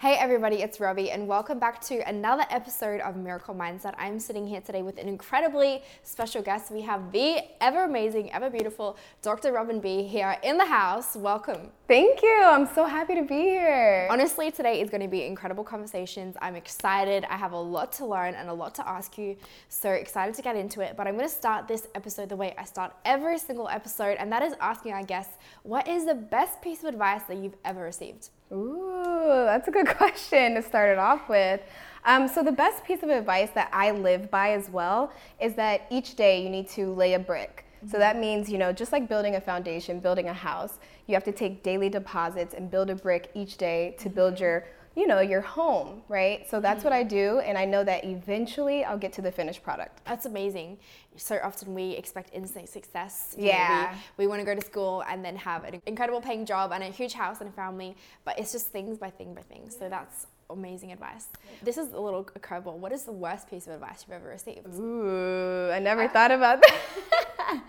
Hey everybody, it's Robbie, and welcome back to another episode of Miracle Mindset. I'm sitting here today with an incredibly special guest. We have the ever amazing, ever beautiful Dr. Robin B here in the house. Welcome. Thank you. I'm so happy to be here. Honestly, today is going to be incredible conversations. I'm excited. I have a lot to learn and a lot to ask you. So excited to get into it. But I'm going to start this episode the way I start every single episode, and that is asking our guests, what is the best piece of advice that you've ever received? Ooh, that's a good question to start it off with. Um, so, the best piece of advice that I live by as well is that each day you need to lay a brick. So that means, you know, just like building a foundation, building a house, you have to take daily deposits and build a brick each day to build mm-hmm. your you know, your home, right? So that's what I mm-hmm. do, and I know that eventually I'll get to the finished product. That's amazing. So often we expect instant success. You yeah. Know, we, we want to go to school and then have an incredible paying job and a huge house and a family, but it's just things by thing by thing. So that's amazing advice. This is a little curveball. What is the worst piece of advice you've ever received? Ooh, I never thought about that.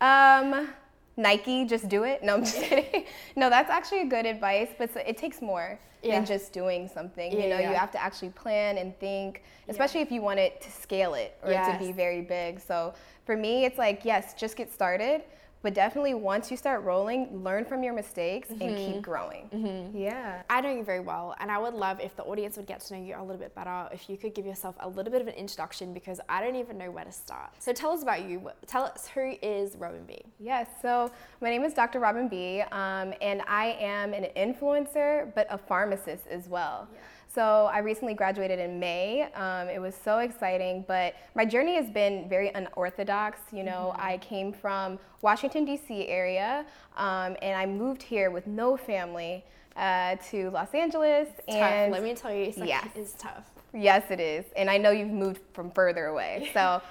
um, Nike, just do it. No, I'm just kidding. no, that's actually good advice, but it takes more yeah. than just doing something. Yeah, you know, yeah. you have to actually plan and think, especially if you want it to scale it or yes. to be very big. So for me, it's like, yes, just get started, but definitely once you start rolling, learn from your mistakes mm-hmm. and keep mm-hmm. growing. Mm-hmm. Yeah. I know you very well, and I would love if the audience would get to know you a little bit better, if you could give yourself a little bit of an introduction because I don't even know where to start. So tell us about you. Tell us who is Robin B. Yes, so my name is Dr. Robin B, um, and I am an influencer, but a pharmacist as well. Yeah. So I recently graduated in May. Um, it was so exciting, but my journey has been very unorthodox. You know, mm-hmm. I came from Washington D.C. area, um, and I moved here with no family uh, to Los Angeles. It's and tough. let me tell you, it's, yes. it's tough. Yes, it is, and I know you've moved from further away. So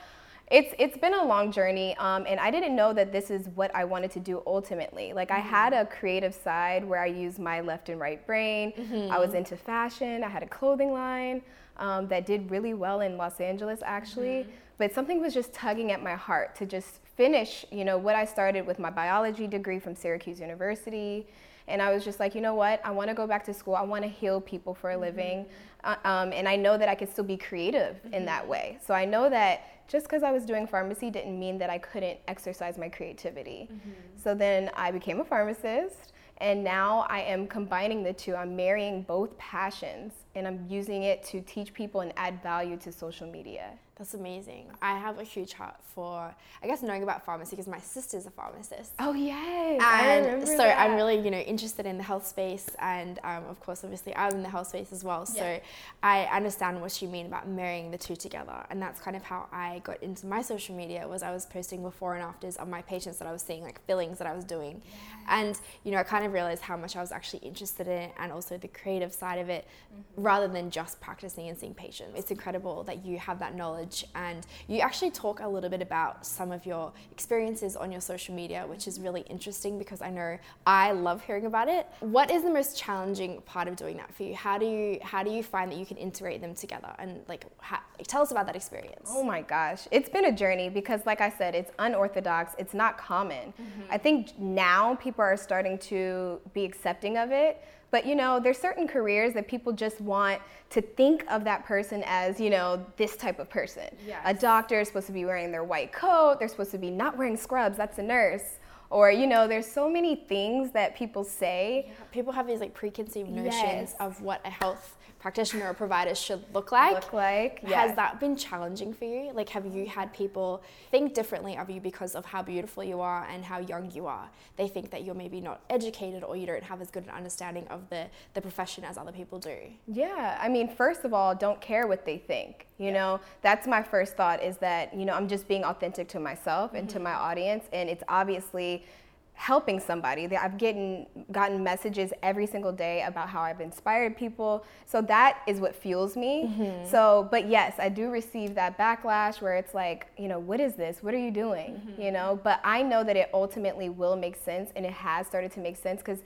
it's it's been a long journey um, and i didn't know that this is what i wanted to do ultimately like mm-hmm. i had a creative side where i used my left and right brain mm-hmm. i was into fashion i had a clothing line um, that did really well in los angeles actually mm-hmm. but something was just tugging at my heart to just finish you know what i started with my biology degree from syracuse university and I was just like, you know what? I want to go back to school. I want to heal people for a mm-hmm. living. Uh, um, and I know that I could still be creative mm-hmm. in that way. So I know that just because I was doing pharmacy didn't mean that I couldn't exercise my creativity. Mm-hmm. So then I became a pharmacist. And now I am combining the two. I'm marrying both passions and I'm using it to teach people and add value to social media. That's amazing. I have a huge heart for, I guess, knowing about pharmacy because my sister's a pharmacist. Oh yes, and so that. I'm really, you know, interested in the health space, and um, of course, obviously, I'm in the health space as well. So yeah. I understand what you mean about marrying the two together, and that's kind of how I got into my social media. Was I was posting before and afters of my patients that I was seeing, like fillings that I was doing, yeah. and you know, I kind of realized how much I was actually interested in it, and also the creative side of it, mm-hmm. Rather than just practicing and seeing patients. It's incredible that you have that knowledge and you actually talk a little bit about some of your experiences on your social media, which is really interesting because I know I love hearing about it. What is the most challenging part of doing that for you? How do you how do you find that you can integrate them together and like how, tell us about that experience? Oh my gosh, it's been a journey because like I said, it's unorthodox. It's not common. Mm-hmm. I think now people are starting to be accepting of it but you know, there's certain careers that people just want to think of that person as, you know, this type of person. Yes. A doctor is supposed to be wearing their white coat, they're supposed to be not wearing scrubs, that's a nurse. Or, you know, there's so many things that people say. Yeah, people have these like preconceived notions yes. of what a health practitioner or provider should look like. Look like. Yes. Has that been challenging for you? Like, have you had people think differently of you because of how beautiful you are and how young you are? They think that you're maybe not educated or you don't have as good an understanding of the, the profession as other people do. Yeah, I mean, first of all, don't care what they think. You yeah. know, that's my first thought is that, you know, I'm just being authentic to myself mm-hmm. and to mm-hmm. my audience. And it's obviously helping somebody. I've gotten gotten messages every single day about how I've inspired people. So that is what fuels me. Mm-hmm. So, but yes, I do receive that backlash where it's like, you know, what is this? What are you doing? Mm-hmm. You know, but I know that it ultimately will make sense and it has started to make sense cuz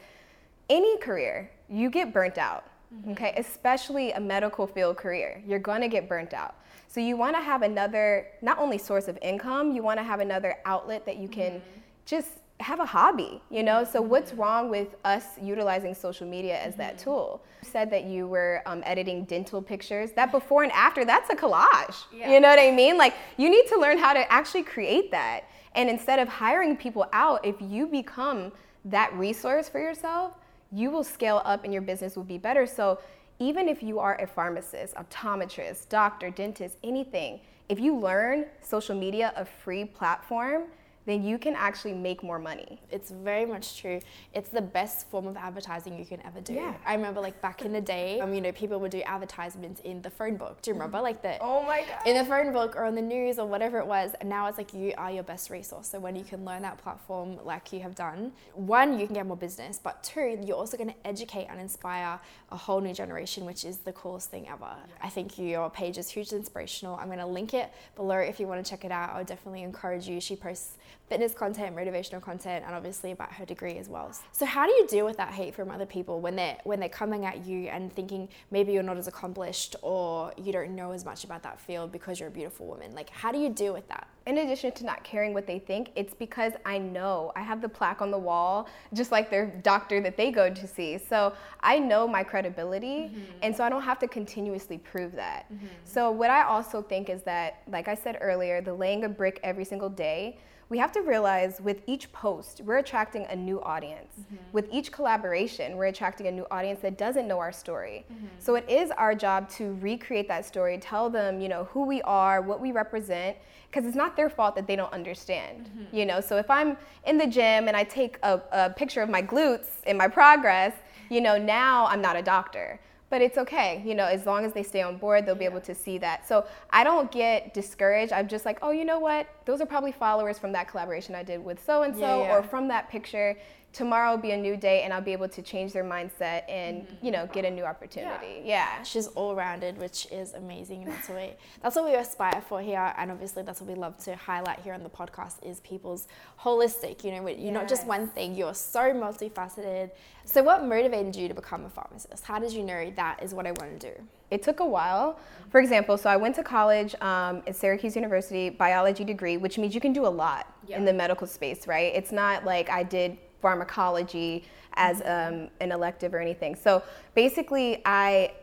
any career, you get burnt out. Mm-hmm. Okay? Especially a medical field career. You're going to get burnt out. So you want to have another not only source of income, you want to have another outlet that you can mm-hmm. just have a hobby, you know? So what's wrong with us utilizing social media as that mm-hmm. tool? You said that you were um, editing dental pictures. That before and after, that's a collage. Yeah. You know what I mean? Like you need to learn how to actually create that. And instead of hiring people out, if you become that resource for yourself, you will scale up and your business will be better. So even if you are a pharmacist, optometrist, doctor, dentist, anything, if you learn social media, a free platform, then you can actually make more money. It's very much true. It's the best form of advertising you can ever do. Yeah. I remember like back in the day, um, you know, people would do advertisements in the phone book. Do you remember like that? Oh my god. In the phone book or on the news or whatever it was. And now it's like you are your best resource. So when you can learn that platform like you have done, one, you can get more business, but two, you're also going to educate and inspire a whole new generation, which is the coolest thing ever. Yeah. I think your page is hugely inspirational. I'm going to link it below if you want to check it out. I would definitely encourage you. She posts fitness content, motivational content, and obviously about her degree as well. So how do you deal with that hate from other people when they're when they're coming at you and thinking maybe you're not as accomplished or you don't know as much about that field because you're a beautiful woman? Like how do you deal with that? In addition to not caring what they think, it's because I know I have the plaque on the wall, just like their doctor that they go to see. So I know my credibility, mm-hmm. and so I don't have to continuously prove that. Mm-hmm. So what I also think is that, like I said earlier, the laying a brick every single day we have to realize with each post, we're attracting a new audience. Mm-hmm. With each collaboration, we're attracting a new audience that doesn't know our story. Mm-hmm. So it is our job to recreate that story, tell them, you know, who we are, what we represent, because it's not their fault that they don't understand. Mm-hmm. You know, so if I'm in the gym and I take a, a picture of my glutes in my progress, you know, now I'm not a doctor but it's okay you know as long as they stay on board they'll be able to see that. So i don't get discouraged. I'm just like oh you know what? Those are probably followers from that collaboration i did with so and so or from that picture tomorrow will be a new day and I'll be able to change their mindset and mm-hmm. you know get a new opportunity. Yeah. yeah. She's all rounded, which is amazing. That's what we that's what we aspire for here and obviously that's what we love to highlight here on the podcast is people's holistic, you know, you're yes. not just one thing, you're so multifaceted. So what motivated you to become a pharmacist? How did you know that is what I want to do? It took a while. For example, so I went to college um, at Syracuse University, biology degree, which means you can do a lot yep. in the medical space, right? It's not like I did pharmacology as um, an elective or anything. So basically, I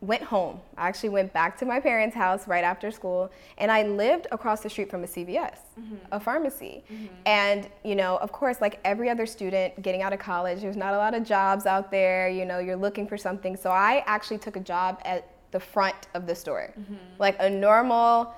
went home. I actually went back to my parents' house right after school, and I lived across the street from a CVS, mm-hmm. a pharmacy. Mm-hmm. And, you know, of course, like every other student getting out of college, there's not a lot of jobs out there, you know, you're looking for something. So I actually took a job at the front of the store, mm-hmm. like a normal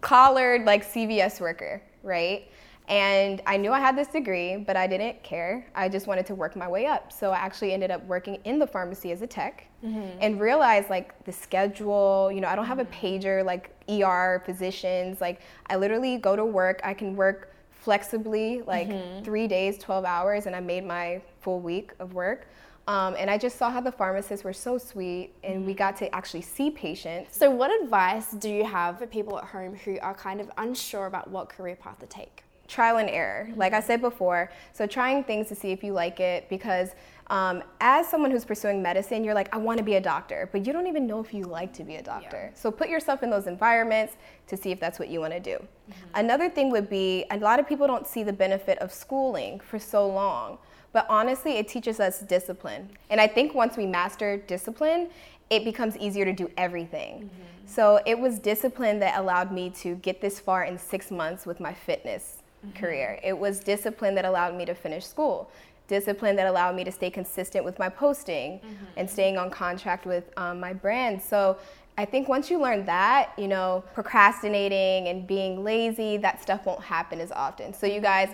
collared, like CVS worker, right? And I knew I had this degree, but I didn't care. I just wanted to work my way up. So I actually ended up working in the pharmacy as a tech mm-hmm. and realized like the schedule, you know, I don't have a pager like ER physicians. Like I literally go to work, I can work flexibly like mm-hmm. three days, 12 hours, and I made my full week of work. Um, and I just saw how the pharmacists were so sweet, and we mm-hmm. got to actually see patients. So, what advice do you have for people at home who are kind of unsure about what career path to take? Trial and error, like I said before. So trying things to see if you like it because um, as someone who's pursuing medicine, you're like, I want to be a doctor, but you don't even know if you like to be a doctor. Yeah. So put yourself in those environments to see if that's what you want to do. Mm-hmm. Another thing would be a lot of people don't see the benefit of schooling for so long, but honestly, it teaches us discipline. And I think once we master discipline, it becomes easier to do everything. Mm-hmm. So it was discipline that allowed me to get this far in six months with my fitness mm-hmm. career. It was discipline that allowed me to finish school, discipline that allowed me to stay consistent with my posting mm-hmm. and staying on contract with um, my brand. So I think once you learn that, you know, procrastinating and being lazy, that stuff won't happen as often. So you guys,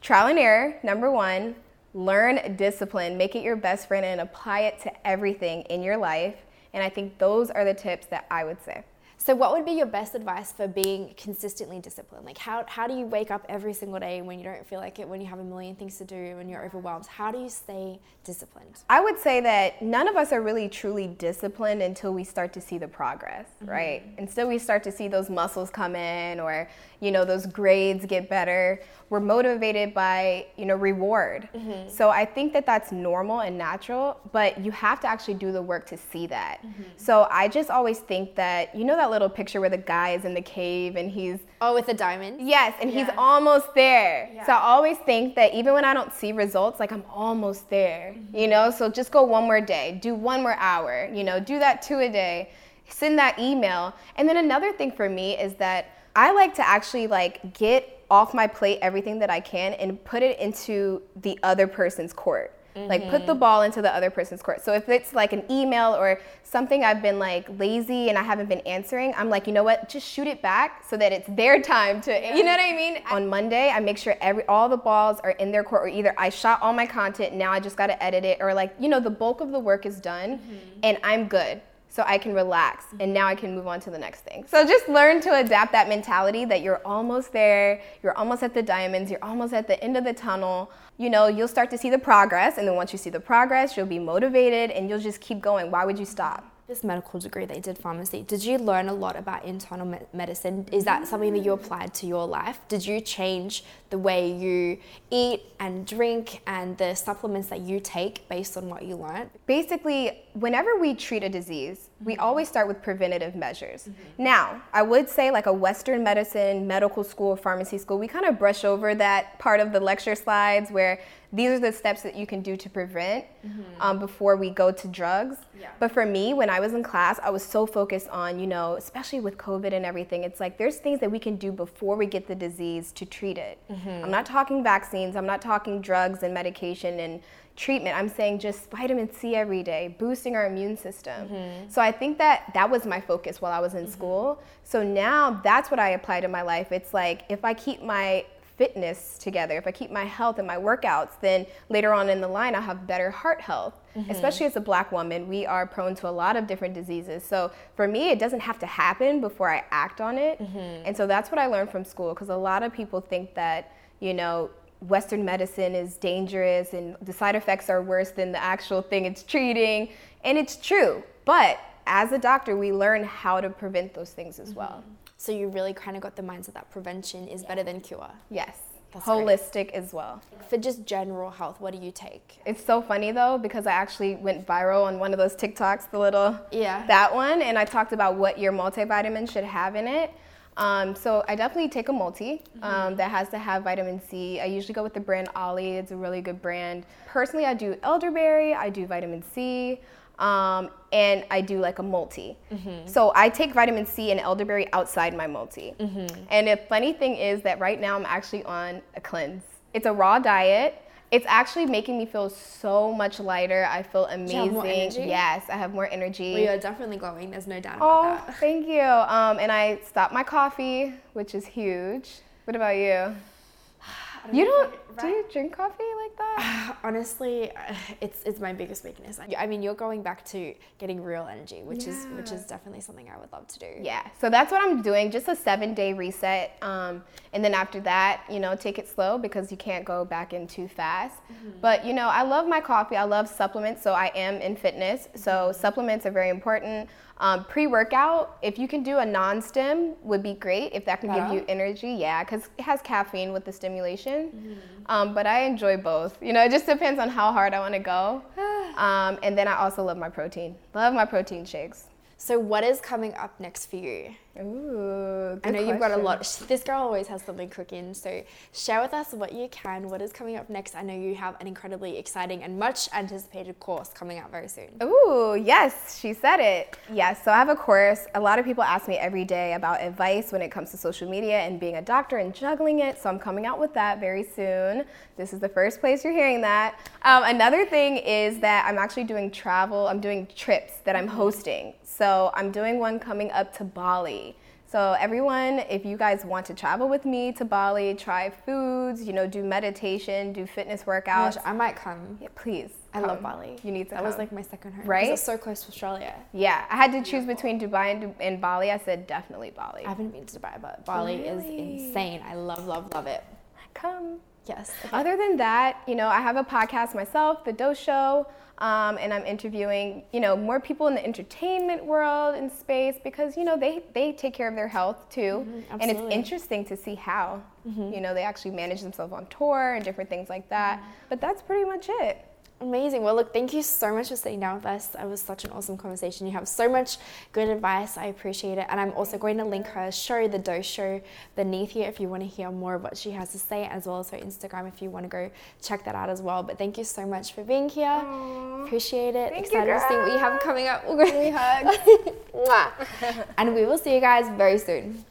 trial and error, number one, learn discipline, make it your best friend and apply it to everything in your life. And I think those are the tips that I would say. So, what would be your best advice for being consistently disciplined? Like, how, how do you wake up every single day when you don't feel like it, when you have a million things to do, when you're overwhelmed? How do you stay disciplined? I would say that none of us are really truly disciplined until we start to see the progress, mm-hmm. right? Until we start to see those muscles come in or, you know, those grades get better. We're motivated by, you know, reward. Mm-hmm. So, I think that that's normal and natural, but you have to actually do the work to see that. Mm-hmm. So, I just always think that, you know, that that little picture where the guy is in the cave and he's oh with the diamond. Yes, and Yeah. he's almost there. Yeah. So I always think that even when I don't see results, like I'm almost there. You know, so just go one more day, do one more hour. You know, do that two a day, send that email, and then another thing for me is that I like to actually like get off my plate everything that I can and put it into the other person's court. Like put the mm-hmm. ball into the other person's court. So if it's like an email or something I've been like lazy and I haven't been answering, I'm like, you know what? Just shoot it back so that it's their time to, you know what I mean? On Monday, I make sure every all the balls are in their court or either I shot all my content, now I just got to edit it or like, you know, the bulk of the work is done mm-hmm. and I'm good. So I can relax and now I can move on to the next thing. So just learn to adapt that mentality that you're almost there, you're almost at the diamonds, you're almost at the end of the tunnel. You know, you'll start to see the progress and then once you see the progress, you'll be motivated and you'll just keep going. Why would you stop? This medical degree that you did pharmacy, did you learn a lot about internal me- medicine? Is that something that you applied to your life? Did you change the way you eat and drink and the supplements that you take based on what you learned? basically, whenever we treat a disease, we always start with preventative measures. Mm-hmm. Now, I would say, like a Western medicine, medical school, pharmacy school, we kind of brush over that part of the lecture slides where these are the steps that you can do to prevent mm-hmm. um, before we go to drugs. Yeah. But for me, when I was in class, I was so focused on, you know, especially with COVID and everything, it's like there's things that we can do before we get the disease to treat it. Mm-hmm. I'm not talking vaccines, I'm not talking drugs and medication and treatment. I'm saying just vitamin C every day, boosting our immune system. Mm-hmm. So I think that that was my focus while I was in mm-hmm. school. So now that's what I apply to my life. It's like if I keep my fitness together, if I keep my health and my workouts, then later on in the line I'll have better heart health. Mm-hmm. Especially as a black woman, we are prone to a lot of different diseases. So for me, it doesn't have to happen before I act on it. And so that's what I learned from school because a lot of people think that, you know, Western medicine is dangerous and the side effects are worse than the actual thing it's treating. And it's true. But as a doctor, we learn how to prevent those things as well. Mm-hmm. So you really kind of got the mindset that prevention is better than cure. Yes. That's great. Holistic as well. For just general health, what do you take? It's so funny though because I actually went viral on one of those TikToks, the little Yeah. that one, and I talked about what your multivitamin should have in it. Um, so I definitely take a multi um, that has to have vitamin C. I usually go with the brand Olly. It's a really good brand. Personally, I do elderberry. I do vitamin C. Um, and I do like a multi. So I take vitamin C and elderberry outside my multi. And the funny thing is that right now I'm actually on a cleanse. It's a raw diet. It's actually making me feel so much lighter. I feel amazing. have more energy? Yes, I have more energy. Well, you're definitely glowing. There's no doubt Oh, about that. thank you. Um, and I stopped my coffee, which is huge. What about you? You don't? Do you drink coffee like that? Honestly, it's it's my biggest weakness. I- mean, you're going back to getting real energy, which is which is definitely something I would love to do. Yeah. So that's what I'm doing. Just a seven day reset. Um, and then after that, you know, take it slow because you can't go back in too fast. But you know, I love my coffee. I love supplements. So I am in fitness. So supplements are very important. Um, pre-workout, if you can do a non-stim, would be great. If that can give you energy, yeah, because it has caffeine with the stimulation. Um, but I enjoy both. You know, it just depends on how hard I want to go. Um, and then I also love my protein. Love my protein shakes. So, what is coming up next for you? Ooh, I know you've got a lot. This girl always has something cooking. So, share with us what you can. What is coming up next? I know you have an incredibly exciting and much anticipated course coming out very soon. Ooh, yes, she said it. Yes, so I have a course. A lot of people ask me every day about advice when it comes to social media and being a doctor and juggling it. So I'm coming out with that very soon. This is the first place you're hearing that. Um, another thing is that I'm actually doing travel, I'm doing trips that I'm hosting. So I'm doing one coming up to Bali. So everyone, if you guys want to travel with me to Bali, try foods, you know, do meditation, do fitness workouts, Gosh, I might come. yeah, please. I love. Bali. You need to That was like my second home. Right? It's so close to Australia. Yeah, I had to choose between Dubai and, and Bali. I said definitely Bali. I haven't been to Dubai, but Bali is insane. I love, love, love it. Come. Yes. Other than that, you know, I have a podcast myself, The Dose Show, um, and I'm interviewing, you know, more people in the entertainment world and space because, you know, they, they take care of their health too. Mm-hmm, and it's interesting to see how, mm-hmm. you know, they actually manage themselves on tour and different things like that. Mm-hmm. But that's pretty much it. Amazing. Well, look, thank you so much for sitting down with us. It was such an awesome conversation. You have so much good advice. I appreciate it. And I'm also going to link her show, The Dose Show, beneath here if you want to hear more of what she has to say, as well as her Instagram if you want to go check that out as well. But thank you so much for being here. Aww. Appreciate it. Thank Excited to see what you have coming up. We'll go. hugs. and we will see you guys very soon.